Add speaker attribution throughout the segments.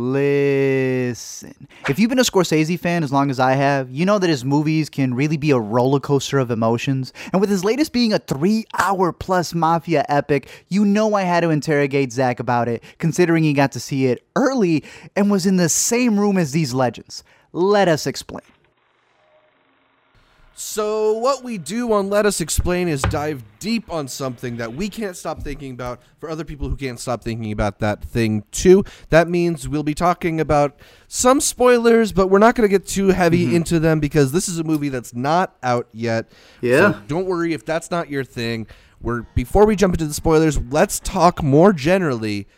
Speaker 1: Listen, if you've been a Scorsese fan as long as I have, you know that his movies can really be a roller coaster of emotions. And with his latest being a three hour plus mafia epic, you know I had to interrogate Zach about it, considering he got to see it early and was in the same room as these legends. Let us explain.
Speaker 2: So, what we do on Let Us Explain is dive deep on something that we can't stop thinking about for other people who can't stop thinking about that thing too. That means we'll be talking about some spoilers, but we're not going to get too heavy mm-hmm. into them because this is a movie that's not out yet.
Speaker 1: Yeah.
Speaker 2: So don't worry if that's not your thing. We're before we jump into the spoilers, let's talk more generally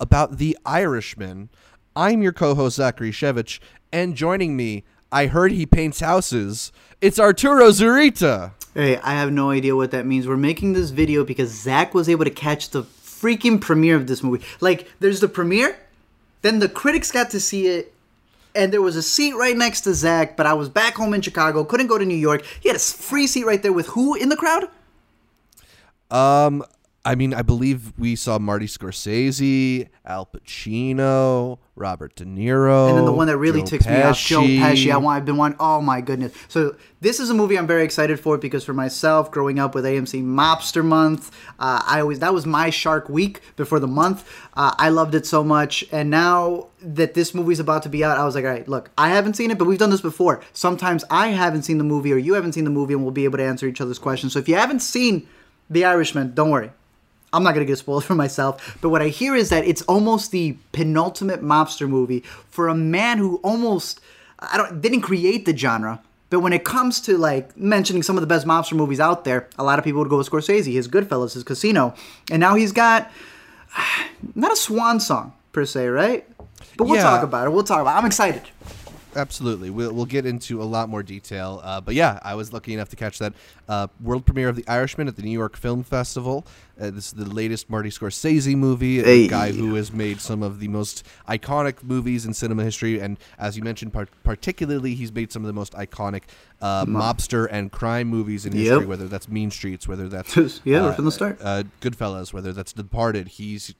Speaker 2: about The Irishman. I'm your co-host Zachary Shevich, and joining me, I heard he paints houses. It's Arturo Zurita.
Speaker 1: Hey, I have no idea what that means. We're making this video because Zach was able to catch the freaking premiere of this movie. Like, there's the premiere, then the critics got to see it, and there was a seat right next to Zach, but I was back home in Chicago, couldn't go to New York. He had a free seat right there with who in the crowd?
Speaker 2: Um, I mean, I believe we saw Marty Scorsese, Al Pacino, Robert De Niro,
Speaker 1: and then the one that really
Speaker 2: Joe
Speaker 1: ticks
Speaker 2: Pesci.
Speaker 1: me off, Joe Pesci. I want, I've been wanting. Oh my goodness! So this is a movie I'm very excited for because for myself, growing up with AMC Mobster Month, uh, I always that was my Shark Week before the month. Uh, I loved it so much, and now that this movie's about to be out, I was like, all right, look, I haven't seen it, but we've done this before. Sometimes I haven't seen the movie, or you haven't seen the movie, and we'll be able to answer each other's questions. So if you haven't seen The Irishman, don't worry I'm not gonna get spoiled for myself, but what I hear is that it's almost the penultimate mobster movie for a man who almost I don't didn't create the genre, but when it comes to like mentioning some of the best mobster movies out there, a lot of people would go with Scorsese, his Goodfellas, his Casino, and now he's got not a swan song per se, right? But we'll yeah. talk about it. We'll talk about. it. I'm excited
Speaker 2: absolutely. We'll, we'll get into a lot more detail. Uh, but yeah, I was lucky enough to catch that uh, world premiere of The Irishman at the New York Film Festival. Uh, this is the latest Marty Scorsese movie, hey. a guy who has made some of the most iconic movies in cinema history. And as you mentioned, par- particularly, he's made some of the most iconic uh, mobster and crime movies in history, whether that's Mean Streets, whether that's
Speaker 1: yeah, uh, from the start,
Speaker 2: uh, Goodfellas, whether that's Departed. He's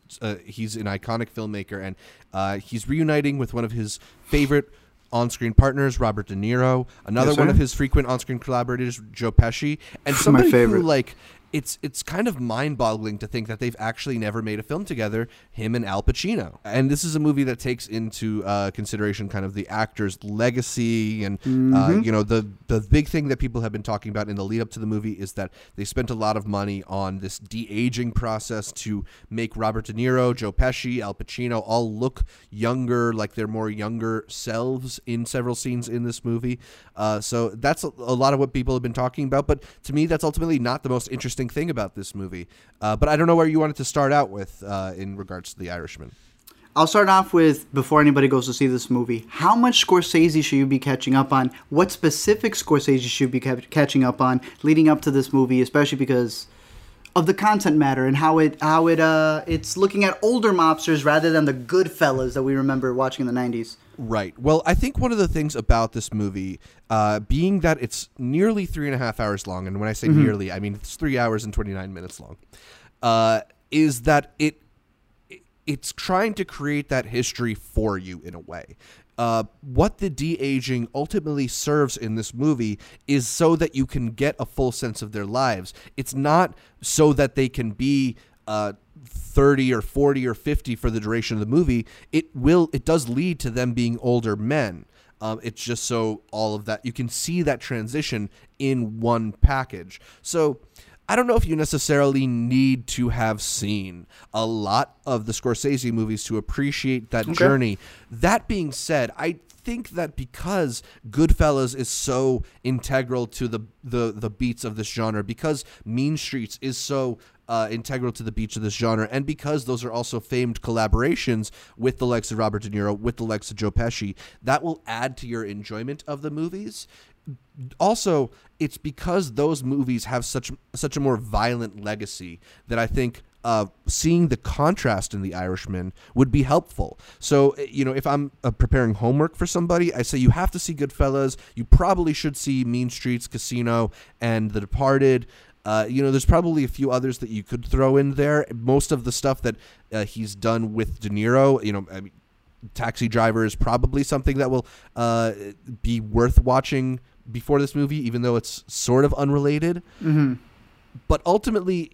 Speaker 2: he's an iconic filmmaker, and he's reuniting with one of his favorite on-screen partners, Robert De Niro. Another yes, one of his frequent on-screen collaborators, Joe Pesci, and somebody who like it's it's kind of mind-boggling to think that they've actually never made a film together, him and Al Pacino. And this is a movie that takes into uh, consideration kind of the actor's legacy and uh, mm-hmm. uh, you know the the big thing that people have been talking about in the lead up to the movie is that they spent a lot of money on this de-aging process to make Robert De Niro, Joe Pesci, Al Pacino all look younger, like they're more younger selves in several scenes in this movie. Uh, so that's a, a lot of what people have been talking about. But to me, that's ultimately not the most interesting interesting thing about this movie. Uh, but I don't know where you wanted to start out with uh, in regards to The Irishman.
Speaker 1: I'll start off with before anybody goes to see this movie. How much Scorsese should you be catching up on? What specific Scorsese should you be catching up on leading up to this movie, especially because of the content matter and how it how it uh it's looking at older mobsters rather than the good fellas that we remember watching in the 90s.
Speaker 2: Right. Well, I think one of the things about this movie, uh, being that it's nearly three and a half hours long, and when I say mm-hmm. nearly, I mean it's three hours and twenty nine minutes long, uh, is that it it's trying to create that history for you in a way. Uh, what the de aging ultimately serves in this movie is so that you can get a full sense of their lives. It's not so that they can be uh, 30 or 40 or 50 for the duration of the movie, it will it does lead to them being older men. Um, it's just so all of that you can see that transition in one package. So I don't know if you necessarily need to have seen a lot of the Scorsese movies to appreciate that okay. journey. That being said, I think that because Goodfellas is so integral to the the the beats of this genre, because Mean Streets is so uh, integral to the beats of this genre, and because those are also famed collaborations with the likes of Robert De Niro, with the likes of Joe Pesci, that will add to your enjoyment of the movies. Also, it's because those movies have such such a more violent legacy that I think uh, seeing the contrast in The Irishman would be helpful. So, eh, you know, if I'm uh, preparing homework for somebody, I say you have to see Goodfellas. You probably should see Mean Streets, Casino, and The Departed. Uh, you know, there's probably a few others that you could throw in there. Most of the stuff that uh, he's done with De Niro, you know, I mean, Taxi Driver is probably something that will uh, be worth watching before this movie, even though it's sort of unrelated.
Speaker 1: Mm-hmm.
Speaker 2: But ultimately,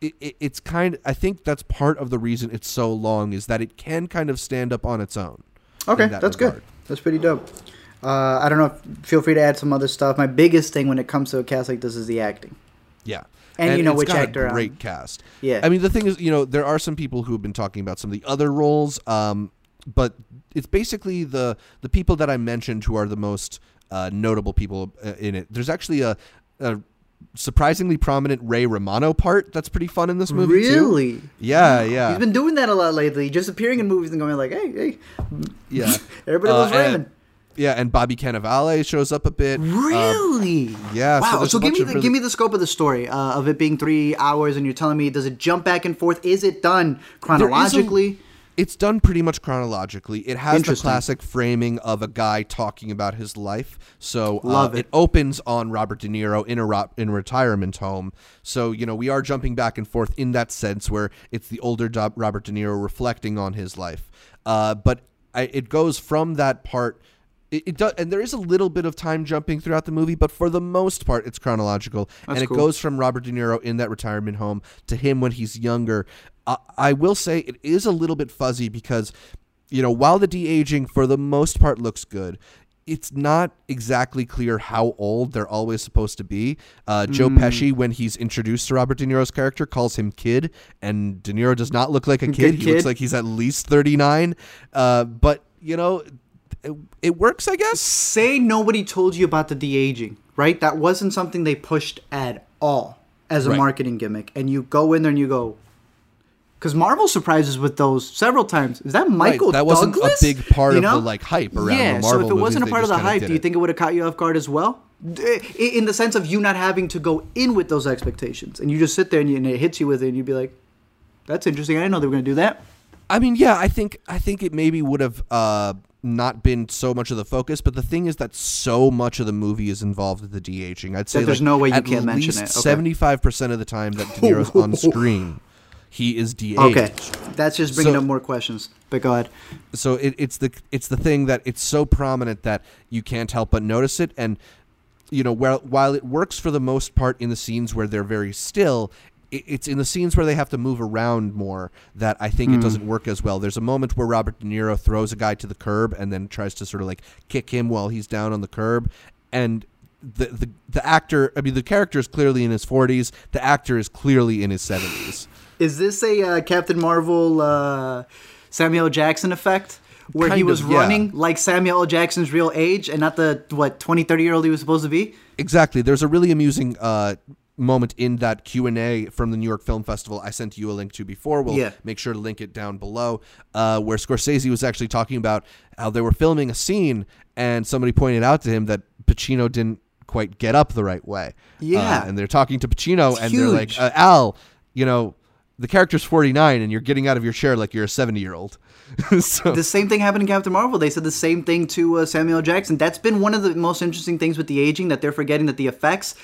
Speaker 2: it, it, it's kind. I think that's part of the reason it's so long is that it can kind of stand up on its own.
Speaker 1: Okay,
Speaker 2: that
Speaker 1: that's
Speaker 2: regard.
Speaker 1: good. That's pretty dope. Uh, I don't know. If, feel free to add some other stuff. My biggest thing when it comes to a cast like this is the acting.
Speaker 2: Yeah.
Speaker 1: And you know which actor,
Speaker 2: great cast.
Speaker 1: Yeah.
Speaker 2: I mean, the thing is, you know, there are some people who have been talking about some of the other roles, um, but it's basically the the people that I mentioned who are the most uh, notable people uh, in it. There's actually a, a surprisingly prominent Ray Romano part that's pretty fun in this movie too.
Speaker 1: really?
Speaker 2: Yeah, yeah,
Speaker 1: He's been doing that a lot lately. Just appearing in movies and going like, "Hey, hey,
Speaker 2: yeah.
Speaker 1: everybody
Speaker 2: Uh,
Speaker 1: loves
Speaker 2: and-
Speaker 1: Raymond."
Speaker 2: Yeah, and Bobby Cannavale shows up a bit. Um,
Speaker 1: Really?
Speaker 2: yeah, so
Speaker 1: Wow.
Speaker 2: there's
Speaker 1: So, give me the,
Speaker 2: really-
Speaker 1: give me the scope of the story uh, of it being three hours, and you're telling me does it jump back and forth? Is it done
Speaker 2: There is a-
Speaker 1: chronologically?
Speaker 2: It's done pretty much chronologically. It has the classic framing of a guy talking about his life. So uh,
Speaker 1: it.
Speaker 2: it opens on Robert De Niro in a ro- in a retirement home. So you know we are jumping back and forth in that sense where it's the older Do- Robert De Niro reflecting on his life. Uh, but I, it goes from that part. It, it does, and there is a little bit of time jumping throughout the movie, but for the most part, it's chronological, and it
Speaker 1: cool.
Speaker 2: goes from Robert De Niro in that retirement home to him when he's younger. I, I will say it is a little bit fuzzy because, you know, while the de aging for the most part looks good, it's not exactly clear how old they're always supposed to be. Uh, Joe
Speaker 1: Mm.
Speaker 2: Pesci, when he's introduced to Robert De Niro's character, calls him kid, and De Niro does not look like a kid.
Speaker 1: Good
Speaker 2: he looks like he's at least thirty nine. Uh, but you know, it, it works, I guess.
Speaker 1: Say nobody told you about the de aging, right? That wasn't something they pushed at all as a
Speaker 2: Right.
Speaker 1: marketing gimmick. And you go in there and you go, because Marvel surprises with those several times. Is that Michael
Speaker 2: right, that wasn't a big part
Speaker 1: You
Speaker 2: of
Speaker 1: know?
Speaker 2: the like hype around
Speaker 1: yeah,
Speaker 2: the Marvel
Speaker 1: so if it
Speaker 2: movies,
Speaker 1: wasn't a part of the hype, do you think it would have caught you off guard as well? In the sense of you not having to go in with those expectations, and you just sit there and, you, and it hits you with it, and you'd be like, "That's interesting. I didn't know they were going to do that."
Speaker 2: I mean, yeah, I think I think it maybe would have uh, not been so much of the focus, but the thing is that so much of the movie is involved with the de aging. I'd say
Speaker 1: That there's
Speaker 2: like,
Speaker 1: no way you can't mention it. Okay.
Speaker 2: Seventy-five percent of the time that De Niro's on screen, he is de.
Speaker 1: Okay, that's just bringing
Speaker 2: So-
Speaker 1: up more questions. But go ahead.
Speaker 2: so it, it's the it's the thing that it's so prominent that you can't help but notice it and you know while while it works for the most part in the scenes where they're very still it, it's in the scenes where they have to move around more that I think it hmm. doesn't work as well. There's a moment where Robert De Niro throws a guy to the curb and then tries to sort of like kick him while he's down on the curb and the, the the actor I mean the character is clearly in his 40s the actor is clearly in his 70s
Speaker 1: Is this a uh, Captain Marvel uh, Samuel Jackson effect? Where he was
Speaker 2: of, yeah.
Speaker 1: running like Samuel L. Jackson's real age and not the, what, 20, 30 year old he was supposed to be?
Speaker 2: Exactly. There's a really amusing uh, moment in that Q and A from the New York Film Festival. I sent you a link to before. We'll
Speaker 1: Yeah.
Speaker 2: make sure to link it down below. Uh, where Scorsese was actually talking about how they were filming a scene, and somebody pointed out to him that Pacino didn't quite get up the right way.
Speaker 1: Yeah.
Speaker 2: Uh, and they're talking to Pacino,
Speaker 1: It's
Speaker 2: and they're like, uh, "Al, you know." The character's 49 and you're getting out of your chair like you're a 70 year old. so
Speaker 1: The same thing happened in Captain Marvel. They said the same thing to uh, Samuel Jackson. That's been one of the most interesting things with the aging that they're forgetting that the effects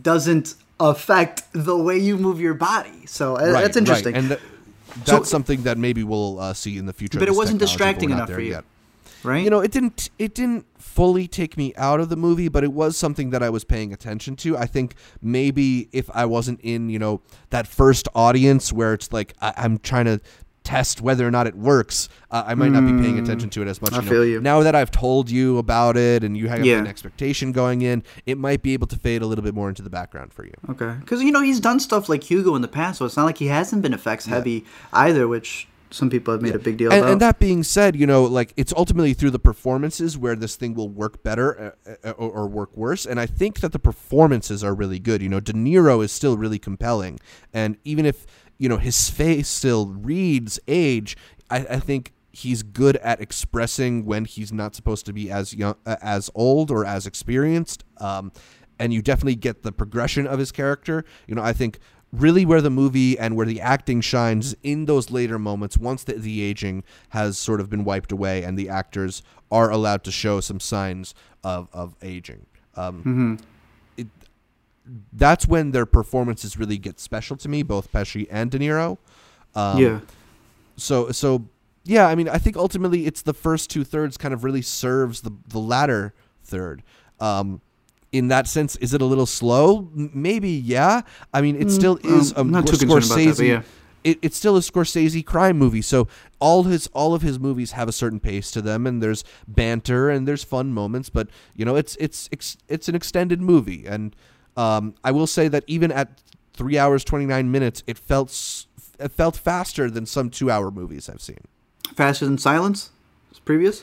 Speaker 1: doesn't affect the way you move your body. So uh,
Speaker 2: Right,
Speaker 1: that's interesting.
Speaker 2: Right. And th- that's
Speaker 1: So-
Speaker 2: something that maybe we'll uh, see in the future.
Speaker 1: But it wasn't distracting enough for you.
Speaker 2: yet.
Speaker 1: Right?
Speaker 2: You know, it didn't it didn't fully take me out of the movie, but it was something that I was paying attention to. I think maybe if I wasn't in, you know, that first audience where it's like I, I'm trying to test whether or not it works, uh, I might not be paying attention to it as much.
Speaker 1: I
Speaker 2: know.
Speaker 1: feel you.
Speaker 2: Now that I've told you about it and you have
Speaker 1: Yeah.
Speaker 2: an expectation going in, it might be able to fade a little bit more into the background for you.
Speaker 1: Okay, because you know he's done stuff like Hugo in the past, so it's not like he hasn't been effects heavy either, which some people have made a big deal
Speaker 2: and,
Speaker 1: about.
Speaker 2: and that being said, you know, like it's ultimately through the performances where this thing will work better uh, uh, or, or work worse. And I think that the performances are really good. You know, De Niro is still really compelling, and even if you know his face still reads age, I, I think he's good at expressing when he's not supposed to be as young, uh, as old or as experienced. Um, and you definitely get the progression of his character. You know, I think really where the movie and where the acting shines in those later moments once the, the aging has sort of been wiped away and the actors are allowed to show some signs of, of aging. Um, it, that's when their performances really get special to me both pesci and de niro. Um,
Speaker 1: yeah,
Speaker 2: so so yeah, I mean, I think ultimately it's the first two thirds kind of really serves the the latter third. Um, in that sense, is it a little slow? Maybe, yeah. I mean, it still is a
Speaker 1: I'm not too concerned about that,
Speaker 2: Scorsese.
Speaker 1: but yeah.
Speaker 2: it, it's still a Scorsese crime movie, so all his all of his movies have a certain pace to them, and there's banter and there's fun moments. But you know, it's it's it's, it's an extended movie, and um, I will say that even at three hours twenty nine minutes, it felt it felt faster than some two hour movies I've seen.
Speaker 1: Faster than Silence? Previous?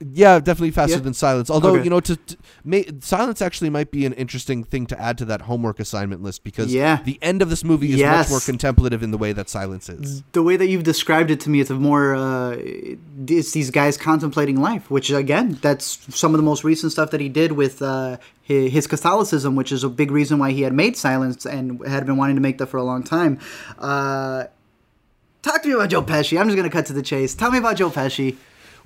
Speaker 2: Yeah, definitely faster
Speaker 1: Yeah?
Speaker 2: than Silence. Although
Speaker 1: Okay.
Speaker 2: you know, to, to may, Silence actually might be an interesting thing to add to that homework assignment list because
Speaker 1: Yeah.
Speaker 2: the end of this movie is
Speaker 1: Yes.
Speaker 2: much more contemplative in the way that Silence is.
Speaker 1: The way that you've described it to me, it's a more uh, it's these guys contemplating life, which again, that's some of the most recent stuff that he did with uh, his, his Catholicism, which is a big reason why he had made Silence and had been wanting to make that for a long time. Uh, talk to me about Joe Pesci. I'm just gonna cut to the chase. Tell me about Joe Pesci.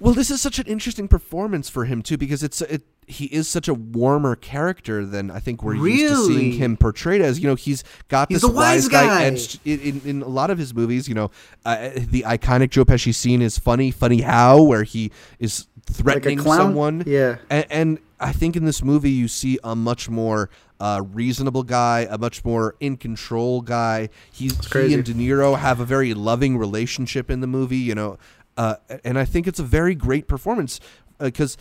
Speaker 2: Well, this is such an interesting performance for him too, because it's it, he is such a warmer character than I think we're used to seeing him portrayed as. You know, he's got
Speaker 1: He's
Speaker 2: this
Speaker 1: wise guy.
Speaker 2: edge in, in, in a lot of his movies. You know, uh, the iconic Joe Pesci scene is funny, funny how, where he is threatening
Speaker 1: clown?
Speaker 2: someone.
Speaker 1: Yeah.
Speaker 2: and, and I think in this movie you see a much more uh, reasonable guy, a much more in control guy. He's he and De Niro have a very loving relationship in the movie. You know, uh, and I think it's a very great performance because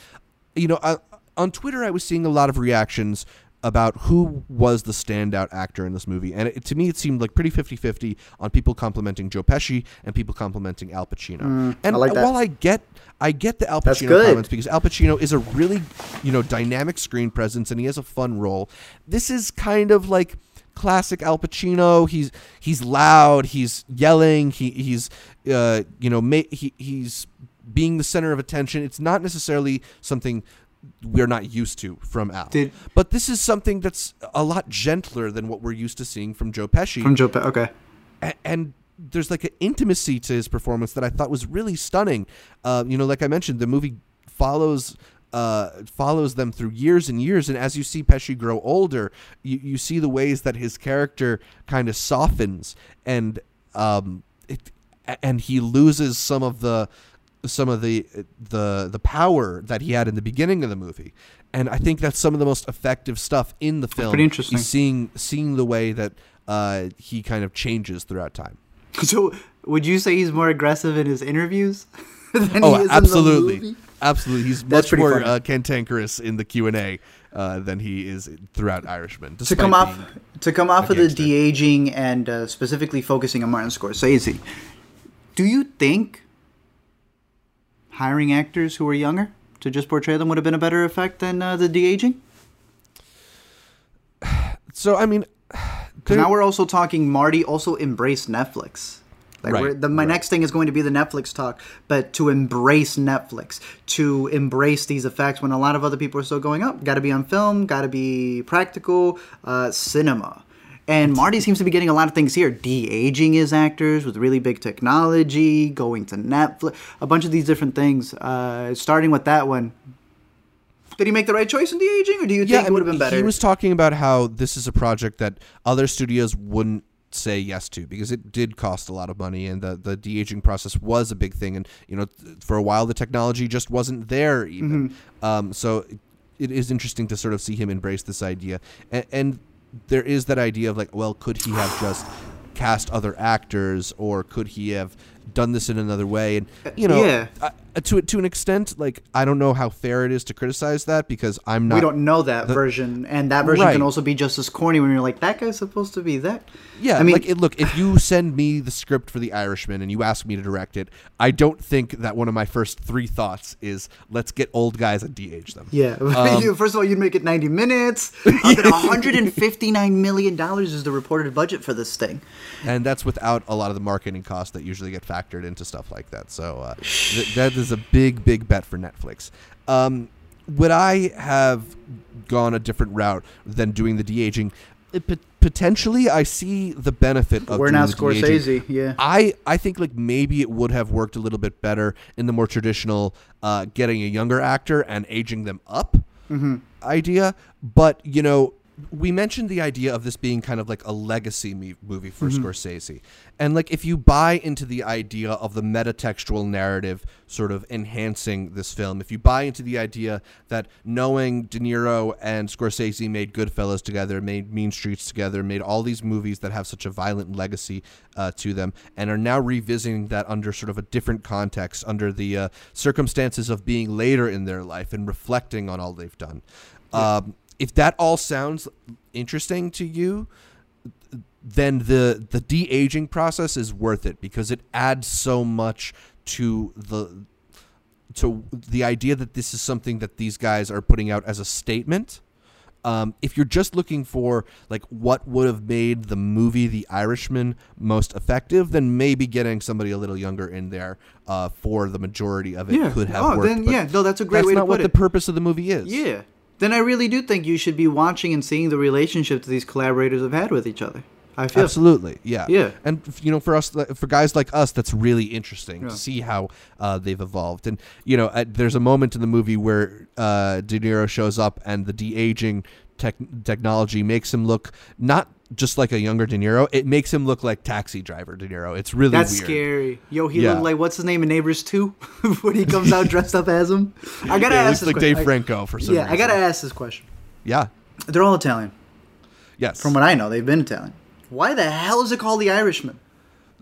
Speaker 2: you know I, on Twitter I was seeing a lot of reactions about who was the standout actor in this movie. And it, to me it seemed like pretty 50-50 on people complimenting Joe Pesci and people complimenting Al Pacino. And
Speaker 1: Mm, I like
Speaker 2: while I get I get the Al Pacino comments because Al Pacino is a really, you know, dynamic screen presence and he has a fun role. This is kind of like classic Al Pacino. He's he's loud, he's yelling, he he's uh, you know, ma- he he's being the center of attention. It's not necessarily something we're not used to from Al.
Speaker 1: Did-
Speaker 2: but this is something that's a lot gentler than what we're used to seeing from Joe Pesci
Speaker 1: From Joe Pesci. Okay.
Speaker 2: a- and there's like an intimacy to his performance that I thought was really stunning. Uh, you know, like I mentioned, the movie follows uh, follows them through years and years, and as you see Pesci grow older, you, you see the ways that his character kind of softens, and um, it, and he loses some of the some of the the the power that he had in the beginning of the movie. And I think that's some of the most effective stuff in the film.
Speaker 1: pretty interesting.
Speaker 2: is seeing seeing the way that uh, he kind of changes throughout time.
Speaker 1: So, would you say he's more aggressive in his interviews than
Speaker 2: Oh,
Speaker 1: he is
Speaker 2: absolutely,
Speaker 1: in the movie?
Speaker 2: Absolutely. He's much more uh, cantankerous in the Q and A uh, than he is throughout Irishman.
Speaker 1: to come off to come off of the de aging and uh, specifically focusing on Martin Scorsese, do you think hiring actors who are younger to just portray them would have been a better effect than uh, the de aging?
Speaker 2: So I mean,
Speaker 1: now we're also talking Marty also embraced Netflix. Like
Speaker 2: Right,
Speaker 1: we're, the, my
Speaker 2: right.
Speaker 1: next thing is going to be the Netflix talk, but to embrace Netflix, to embrace these effects when a lot of other people are still going up. Got to be on film, got to be practical, uh, cinema. And Marty seems to be getting a lot of things here. De aging his actors with really big technology, going to Netflix, a bunch of these different things. Uh, starting with that one. Did he make the right choice in de aging, or do you think it would have been better?
Speaker 2: He was talking about how this is a project that other studios wouldn't say yes to because it did cost a lot of money and the the de aging process was a big thing and you know th- for a while the technology just wasn't there even.
Speaker 1: Mm-hmm.
Speaker 2: Um, so it, it is interesting to sort of see him embrace this idea and, and there is that idea of like well could he have just cast other actors or could he have done this in another way and you know
Speaker 1: Yeah.
Speaker 2: I- to to an extent like I don't know how fair it is to criticize that because I'm not
Speaker 1: we don't know that version, and that version
Speaker 2: Right.
Speaker 1: can also be just as corny when you're like, that guy's supposed to be that.
Speaker 2: Yeah,
Speaker 1: I mean,
Speaker 2: like it, look, if you send me the script for The Irishman and you ask me to direct it, I don't think that one of my first three thoughts is let's get old guys and de-age them.
Speaker 1: yeah.
Speaker 2: Um,
Speaker 1: First of all, you'd make it 90 minutes. Uh, then 159 million dollars is the reported budget for this thing.
Speaker 2: and that's without a lot of the marketing costs that usually get factored into stuff like that. So uh, th- that is a big, big bet for Netflix. Um, would I have gone a different route than doing the de-aging? It, pot- potentially, I see the benefit of
Speaker 1: We're
Speaker 2: doing
Speaker 1: not
Speaker 2: the de-aging.
Speaker 1: Scorsese, yeah.
Speaker 2: I, I think like maybe it would have worked a little bit better in the more traditional uh, getting a younger actor and aging them up
Speaker 1: Mm-hmm.
Speaker 2: idea. But you know we mentioned the idea of this being kind of like a legacy me- movie for
Speaker 1: Mm-hmm.
Speaker 2: Scorsese. And like if you buy into the idea of the metatextual narrative sort of enhancing this film, if you buy into the idea that knowing De Niro and Scorsese made Goodfellas together, made Mean Streets together, made all these movies that have such a violent legacy uh, to them, and are now revisiting that under sort of a different context, under the uh, circumstances of being later in their life and reflecting on all they've done. Um, if that all sounds interesting to you, then the the de aging process is worth it because it adds so much to the to the idea that this is something that these guys are putting out as a statement. Um, if you're just looking for like what would have made the movie The Irishman most effective, then maybe getting somebody a little younger in there uh, for the majority of it
Speaker 1: Yeah.
Speaker 2: could have
Speaker 1: oh,
Speaker 2: worked.
Speaker 1: then yeah, no, that's a great way. to put it.
Speaker 2: that's not what the purpose of the movie is.
Speaker 1: yeah. Then I really do think you should be watching and seeing the relationships these collaborators have had with each other. I feel.
Speaker 2: Absolutely, yeah,
Speaker 1: Yeah.
Speaker 2: And you know, for us, for guys like us, that's really interesting
Speaker 1: Yeah.
Speaker 2: to see how uh, they've evolved. And you know, uh, there's a moment in the movie where uh, De Niro shows up, and the de aging tech- technology makes him look not just like a younger De Niro; it makes him look like Taxi Driver De Niro. It's really
Speaker 1: That's
Speaker 2: weird.
Speaker 1: scary. Yo, he
Speaker 2: Yeah.
Speaker 1: looked like what's his name in Neighbors 2 when he comes out dressed up as him. I gotta
Speaker 2: Yeah,
Speaker 1: ask
Speaker 2: looks
Speaker 1: this
Speaker 2: like
Speaker 1: question.
Speaker 2: Dave Franco for some
Speaker 1: yeah,
Speaker 2: reason.
Speaker 1: I gotta ask this question.
Speaker 2: Yeah.
Speaker 1: They're all Italian.
Speaker 2: Yes.
Speaker 1: From what I know, they've been Italian. Why the hell is it called The Irishman?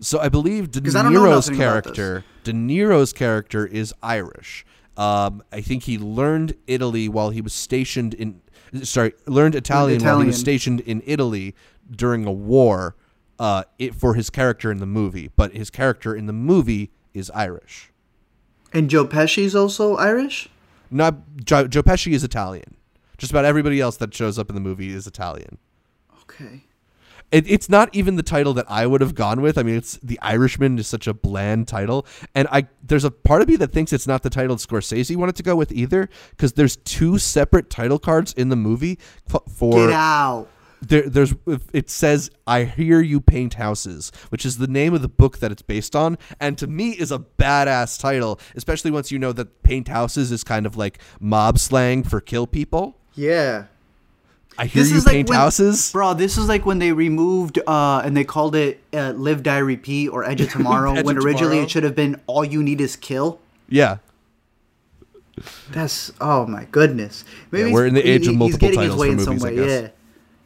Speaker 2: So I believe De
Speaker 1: 'Cause I don't know
Speaker 2: Niro's
Speaker 1: nothing about this.
Speaker 2: character, De Niro's character is Irish. Um, I think he learned Italy while he was stationed in. Sorry, learned Italian, while he was stationed in Italy during a war. Uh, it, for his character in the movie, but his character in the movie is Irish.
Speaker 1: And Joe Pesci's also Irish?
Speaker 2: Not Joe, Joe Pesci is Italian. Just about everybody else that shows up in the movie is Italian.
Speaker 1: Okay.
Speaker 2: It, it's not even the title that I would have gone with. I mean, it's the Irishman is such a bland title, and I there's a part of me that thinks it's not the title Scorsese wanted to go with either, because there's two separate title cards in the movie for
Speaker 1: Get out.
Speaker 2: there, there's it says I hear you paint houses, which is the name of the book that it's based on, and to me is a badass title, especially once you know that paint houses is kind of like mob slang for kill people.
Speaker 1: Yeah.
Speaker 2: I hear
Speaker 1: This
Speaker 2: you
Speaker 1: is like
Speaker 2: paint
Speaker 1: when-
Speaker 2: houses.
Speaker 1: Bro, this is like when they removed uh, and they called it uh, Live, Die, Repeat or Edge of Tomorrow
Speaker 2: Edge
Speaker 1: when
Speaker 2: of
Speaker 1: originally
Speaker 2: Tomorrow.
Speaker 1: it should have been All You Need Is Kill.
Speaker 2: Yeah,
Speaker 1: That's, oh my goodness. Maybe
Speaker 2: Yeah, we're in the age of multiple
Speaker 1: he's getting his
Speaker 2: titles
Speaker 1: way
Speaker 2: for
Speaker 1: in some
Speaker 2: movies, I
Speaker 1: way.
Speaker 2: guess.
Speaker 1: Yeah.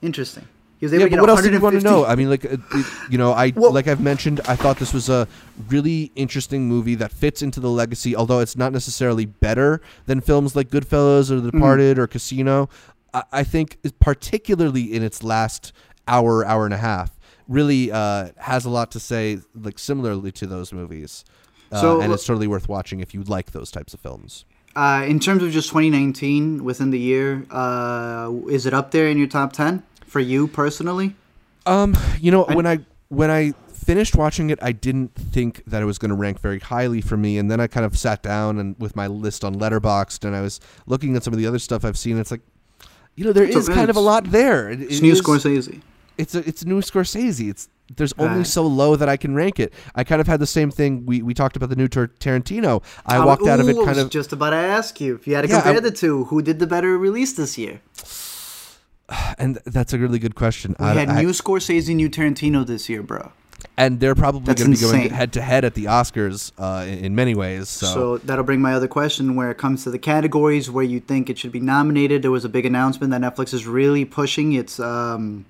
Speaker 1: Interesting. He was able
Speaker 2: Yeah,
Speaker 1: to get
Speaker 2: but what else do you want to know? I mean, like, uh, it- you know, I
Speaker 1: Well-
Speaker 2: like I've mentioned, I thought this was a really interesting movie that fits into the legacy, although it's not necessarily better than films like Goodfellas or The
Speaker 1: Mm-hmm.
Speaker 2: Departed or Casino. I, I think, particularly in its last hour, hour and a half, really uh, has a lot to say, like similarly to those movies. Uh,
Speaker 1: So,
Speaker 2: and
Speaker 1: uh,
Speaker 2: it's totally worth watching if you like those types of films.
Speaker 1: Uh, in terms of just 2019 within the year, uh, is it up there in your top 10 for you personally?
Speaker 2: Um, you know, when I when I finished watching it, I didn't think that it was going to rank very highly for me, and then I kind of sat down and with my list on Letterboxd, and I was looking at some of the other stuff I've seen. It's like, you know, there
Speaker 1: It's
Speaker 2: is kind of a lot there. It-
Speaker 1: It's
Speaker 2: it
Speaker 1: new
Speaker 2: is-
Speaker 1: Scorsese.
Speaker 2: It's a, it's new Scorsese. It's there's only
Speaker 1: Right.
Speaker 2: so low that I can rank it. I kind of had the same thing. We we talked about the new Tar- Tarantino. I um, walked out of it kind
Speaker 1: was
Speaker 2: of
Speaker 1: just about to ask you if you had to
Speaker 2: Yeah,
Speaker 1: compare
Speaker 2: I-
Speaker 1: the two. Who did the better release this year?
Speaker 2: and that's a really good question.
Speaker 1: We
Speaker 2: I-
Speaker 1: had
Speaker 2: I-
Speaker 1: new Scorsese, new Tarantino this year, bro.
Speaker 2: And they're probably going to be going head to head at the Oscars uh, in, in many ways.
Speaker 1: So. that'll bring my other question where it comes to the categories where you think it should be nominated. There was a big announcement that Netflix is really pushing its um,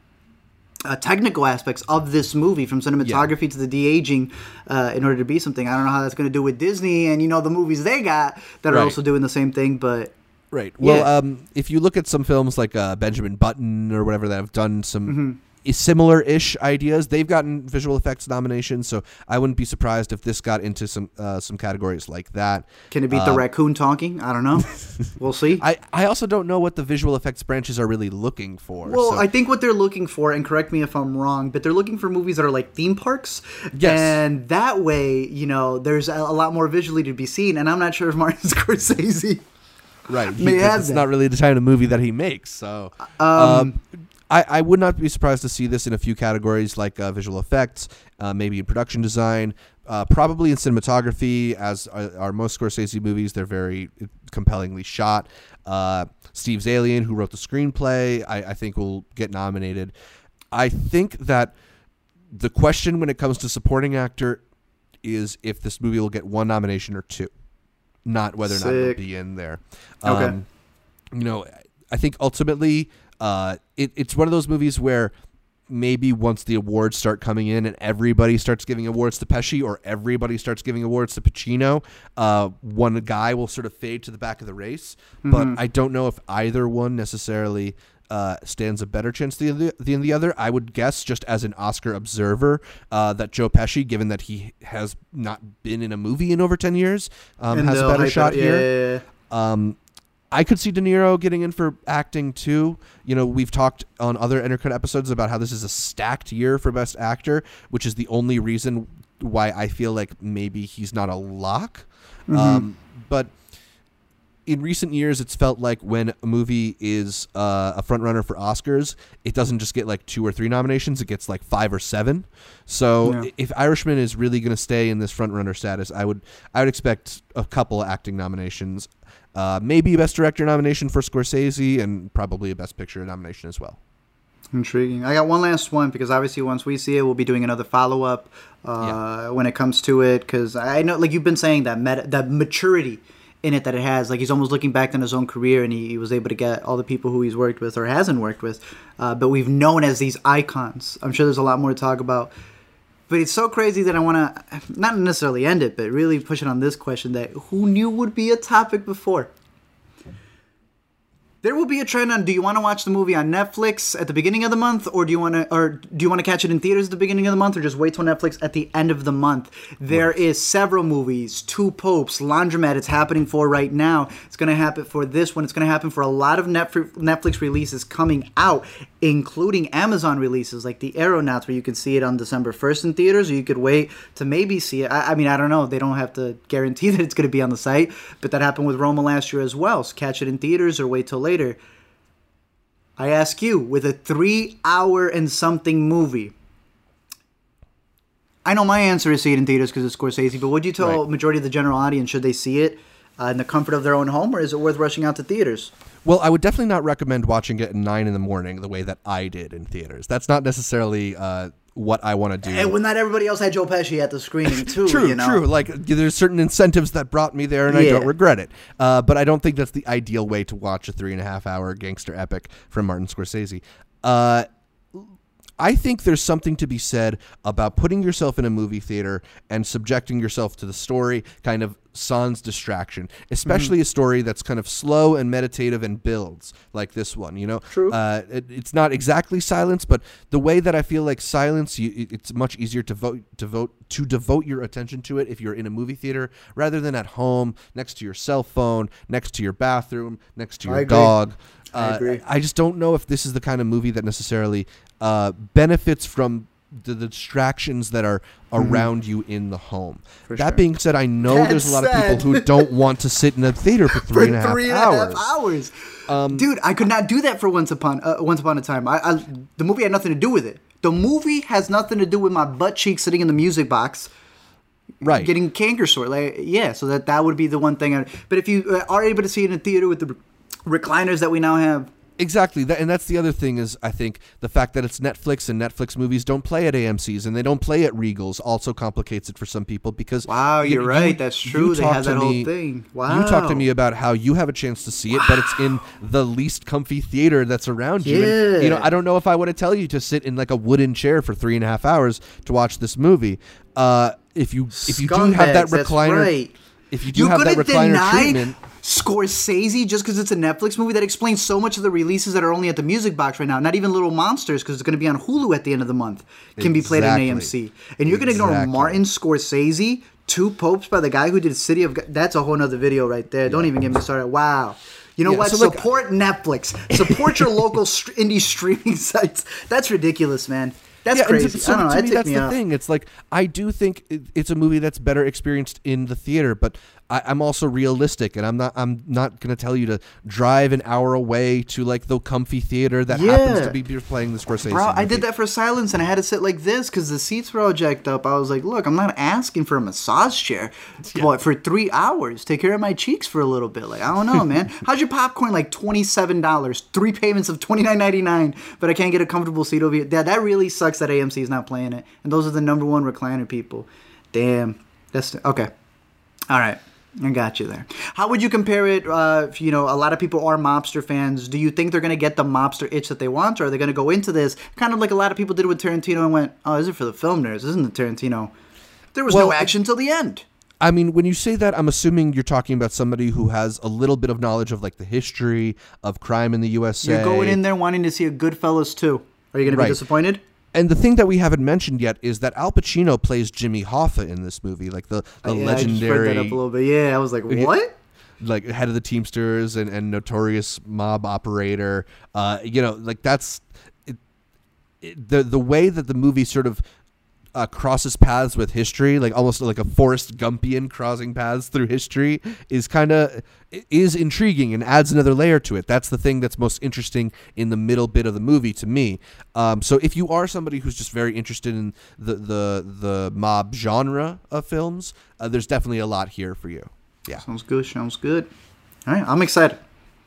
Speaker 1: uh, technical aspects of this movie, from cinematography to the de aging, uh, in order to be something. I don't know how that's going to do with Disney and you know the movies they got that are
Speaker 2: Right.
Speaker 1: also doing the same thing, but
Speaker 2: Right. Well,
Speaker 1: Yeah.
Speaker 2: um, if you look at some films like uh, Benjamin Button or whatever that have done some
Speaker 1: Mm-hmm.
Speaker 2: I- similar-ish ideas, they've gotten visual effects nominations. So I wouldn't be surprised if this got into some uh, some categories like that.
Speaker 1: can it beat the
Speaker 2: Uh,
Speaker 1: raccoon talking? I don't know. we'll see.
Speaker 2: I, I also don't know what the visual effects branches are really looking for.
Speaker 1: Well,
Speaker 2: so-
Speaker 1: I think what they're looking for, and correct me if I'm wrong, but they're looking for movies that are like theme parks.
Speaker 2: Yes.
Speaker 1: And that way, you know, there's a, a lot more visually to be seen. And I'm not sure if Martin Scorsese.
Speaker 2: right. He, it's not really the kind of movie that he makes. So um, I, I would not be surprised to see this in a few categories like uh, visual effects, uh, maybe in production design. uh, probably in cinematography, as are, are most Scorsese movies. They're very compellingly shot. Uh, Steve Zaillian, who wrote the screenplay, I, I think will get nominated. I think that the question when it comes to supporting actor is if this movie will get one nomination or two, not whether or not it'll be in there.
Speaker 1: Okay.
Speaker 2: Um, you know, I think ultimately, uh, it, it's one of those movies where maybe once the awards start coming in and everybody starts giving awards to Pesci or everybody starts giving awards to Pacino, uh, one guy will sort of fade to the back of the race. But I don't know if either one necessarily uh, stands a better chance than the, than the other. I would guess, just as an Oscar observer, uh, that Joe Pesci, given that he has not been in a movie in over 10 years, um, has a better shot
Speaker 1: yeah,
Speaker 2: here.
Speaker 1: yeah, yeah.
Speaker 2: Um, I could see De Niro getting in for acting too. You know, we've talked on other Intercut episodes about how this is a stacked year for Best Actor, which is the only reason why I feel like maybe he's not a lock. Um, but in recent years, it's felt like when a movie is uh, a front runner for Oscars, it doesn't just get like two or three nominations; it gets like five or seven. So,
Speaker 1: Yeah.
Speaker 2: if Irishman is really going to stay in this front runner status, I would I would expect a couple acting nominations, uh, maybe a Best Director nomination for Scorsese, and probably a Best Picture nomination as well.
Speaker 1: Intriguing. I got one last one because obviously once we see it, we'll be doing another follow up uh, when it comes to it. Because I know, like you've been saying, that meta, that maturity in it that it has. Like he's almost looking back on his own career, and he, he was able to get all the people who he's worked with or hasn't worked with, uh, but we've known as these icons. I'm sure there's a lot more to talk about. But it's so crazy that I want to not necessarily end it, but really push it on this question that who knew would be a topic before. There will be a trend on do you want to watch the movie on Netflix at the beginning of the month or do you want to or do you want to catch it in theaters at the beginning of the month or just wait till Netflix at the end of the month? There is several movies, Two Popes, Laundromat it's happening for right now. It's going to happen for this one. It's going to happen for a lot of Netflix releases coming out including Amazon releases like The Aeronauts where you can see it on December 1st in theaters or you could wait to maybe see it. I, I mean, I don't know. They don't have to guarantee that it's going to be on the site, but that happened with Roma last year as well. So catch it in theaters or wait till later. I ask you, with a three hour and something movie, I know my answer is see it in theaters because it's Scorsese, but would you tell
Speaker 2: Right.
Speaker 1: majority of the general audience should they see it uh, in the comfort of their own home or is it worth rushing out to theaters?
Speaker 2: Well, I would definitely not recommend watching it at nine in the morning the way that I did in theaters. That's not necessarily uh, what I want to do.
Speaker 1: And when not everybody else had Joe Pesci at the screening too,
Speaker 2: True,
Speaker 1: you know?
Speaker 2: true. Like there's certain incentives that brought me there, and I don't regret it. Uh, but I don't think that's the ideal way to watch a three and a half hour gangster epic from Martin Scorsese. Uh, I think there's something to be said about putting yourself in a movie theater and subjecting yourself to the story, kind of sans distraction, especially a story that's kind of slow and meditative and builds like this one. You know,
Speaker 1: True.
Speaker 2: Uh, it, it's not exactly silence, but the way that I feel like silence, you, it's much easier to vote, devote to devote your attention to it if you're in a movie theater rather than at home next to your cell phone, next to your bathroom, next to
Speaker 1: I
Speaker 2: your
Speaker 1: agree.
Speaker 2: dog.
Speaker 1: I
Speaker 2: Uh,
Speaker 1: agree.
Speaker 2: I just don't know if this is the kind of movie that necessarily uh, benefits from the, distractions that are around you in the home.
Speaker 1: Mm-hmm. For
Speaker 2: that
Speaker 1: sure.
Speaker 2: being said, I know
Speaker 1: That's
Speaker 2: there's a lot of people who don't want to sit in a theater for three and a half
Speaker 1: three and a half
Speaker 2: hours.
Speaker 1: hours.
Speaker 2: Um,
Speaker 1: Dude, I could not do that for once upon uh, once upon a time. I, I the movie had nothing to do with it. The movie has nothing to do with my butt cheek sitting in the music box
Speaker 2: Right.
Speaker 1: getting canker sore. Like yeah, so that that would be the one thing. I, but if you uh, are able to see it in a theater with the recliners that we now have,
Speaker 2: Exactly, that, and that's the other thing is I think the fact that it's Netflix and Netflix movies don't play at AMC's and they don't play at Regals also complicates it for some people because
Speaker 1: Wow,
Speaker 2: you-
Speaker 1: you're
Speaker 2: you-
Speaker 1: right, that's true,
Speaker 2: you
Speaker 1: they
Speaker 2: talk
Speaker 1: have
Speaker 2: to
Speaker 1: that whole
Speaker 2: me-
Speaker 1: thing.
Speaker 2: You talk to me about how you have a chance to see it, but it's in the least comfy theater that's around you. And, you know, I don't know if I want to tell you to sit in like a wooden chair for three and a half hours to watch this movie. Uh, if you if you do have that recliner,
Speaker 1: right.
Speaker 2: if you do
Speaker 1: You
Speaker 2: have that recliner
Speaker 1: deny
Speaker 2: treatment.
Speaker 1: Scorsese just because it's a Netflix movie that explains so much of the releases that are only at the music box right now. Not even Little Monsters because it's going to be on Hulu at the end of the month. Can be played on AMC. And you're going to ignore Martin Scorsese, Two Popes by the guy who did City of. God. That's a whole nother video right there. Don't even get me started. Wow. You know
Speaker 2: Yeah,
Speaker 1: what?
Speaker 2: so,
Speaker 1: Support Netflix. Support your local st- indie streaming sites. That's ridiculous, man. That's
Speaker 2: to-
Speaker 1: crazy.
Speaker 2: so
Speaker 1: I don't know.
Speaker 2: to
Speaker 1: That
Speaker 2: me, that's
Speaker 1: me
Speaker 2: the thing. It's like I do think it's a movie that's better experienced in the theater, but I, I'm also realistic, and I'm not I'm not gonna tell you to drive an hour away to like the comfy theater that happens to be playing the Scorsese.
Speaker 1: Bro, I did that for Silence, and I had to sit like this because the seats were all jacked up. I was like, "Look, I'm not asking for a massage chair, but for three hours, take care of my cheeks for a little bit." Like, I don't know, man. How's your popcorn? Like twenty seven dollars, three payments of twenty nine ninety nine, but I can't get a comfortable seat over here. That that really sucks that AMC is not playing it, and those are the number one recliner people. Damn, that's okay. All right. I got you there. How would you compare it? Uh, you know, a lot of people are mobster fans. Do you think they're going to get the mobster itch that they want, or are they going to go into this kind of like a lot of people did with Tarantino and went, "Oh, is it for the film nerds. Isn't the Tarantino." There was no action till the end.
Speaker 2: I mean, when you say that, I'm assuming you're talking about somebody who has a little bit of knowledge of like the history of crime in the USA.
Speaker 1: You're going in there wanting to see a Goodfellas too. Are you going to
Speaker 2: Right.
Speaker 1: be disappointed?
Speaker 2: And the thing that we haven't mentioned yet is that Al Pacino plays Jimmy Hoffa in this movie, like the, the
Speaker 1: Yeah, I just that up a little bit. Yeah, I was like, what?
Speaker 2: like head of the Teamsters and, and notorious mob operator. Uh, you know, like that's it, it, the the way that the movie sort of uh, crosses paths with history, like almost like a Forrest Gumpian crossing paths through history, is kind of is intriguing and adds another layer to it. That's the thing that's most interesting in the middle bit of the movie to me. Um, so if you are somebody who's just very interested in the the the mob genre of films, uh, there's definitely a lot here for you. Yeah.
Speaker 1: Sounds good. Sounds good. All right, I'm excited.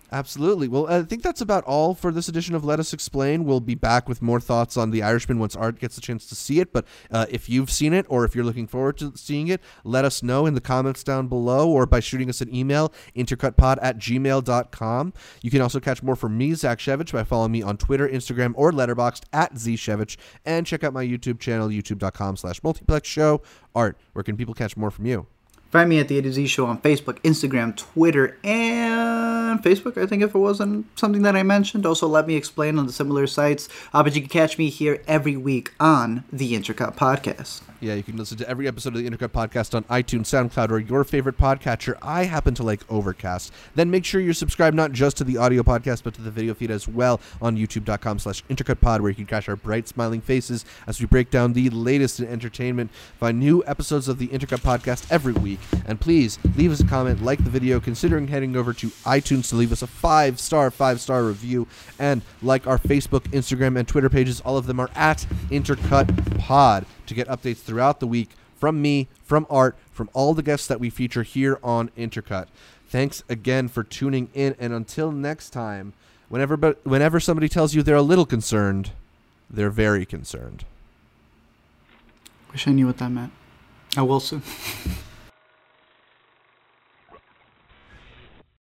Speaker 2: Absolutely. Well, I think that's about all for this edition of Let Us Explain. We'll be back with more thoughts on The Irishman once Art gets a chance to see it. But uh, if you've seen it or if you're looking forward to seeing it, let us know in the comments down below or by shooting us an email, intercutpod at gmail.com. You can also catch more from me, Zach Shevich, by following me on Twitter, Instagram, or Letterboxd at zshevich. And check out my YouTube channel, youtube.com slash multiplex show. Art, where can people catch more from you?
Speaker 1: Find me at the A to Z Show on Facebook, Instagram, Twitter, and Facebook. I think if it wasn't something that I mentioned, also let me explain on the similar sites. Uh, but you can catch me here every week on the Intercut Podcast.
Speaker 2: Yeah, you can listen to every episode of the Intercut Podcast on iTunes, SoundCloud, or your favorite podcatcher. I happen to like Overcast. Then make sure you're subscribed not just to the audio podcast, but to the video feed as well on youtube.com slash intercutpod, where you can catch our bright, smiling faces as we break down the latest in entertainment. Find new episodes of the Intercut Podcast every week. And please leave us a comment, like the video, considering heading over to iTunes to leave us a five star, five star review, and like our Facebook, Instagram, and Twitter pages. All of them are at Intercut Pod to get updates throughout the week from me, from Art, from all the guests that we feature here on Intercut. Thanks again for tuning in, and until next time, whenever whenever somebody tells you they're a little concerned, they're very concerned.
Speaker 1: Wish I knew what that meant. I will soon.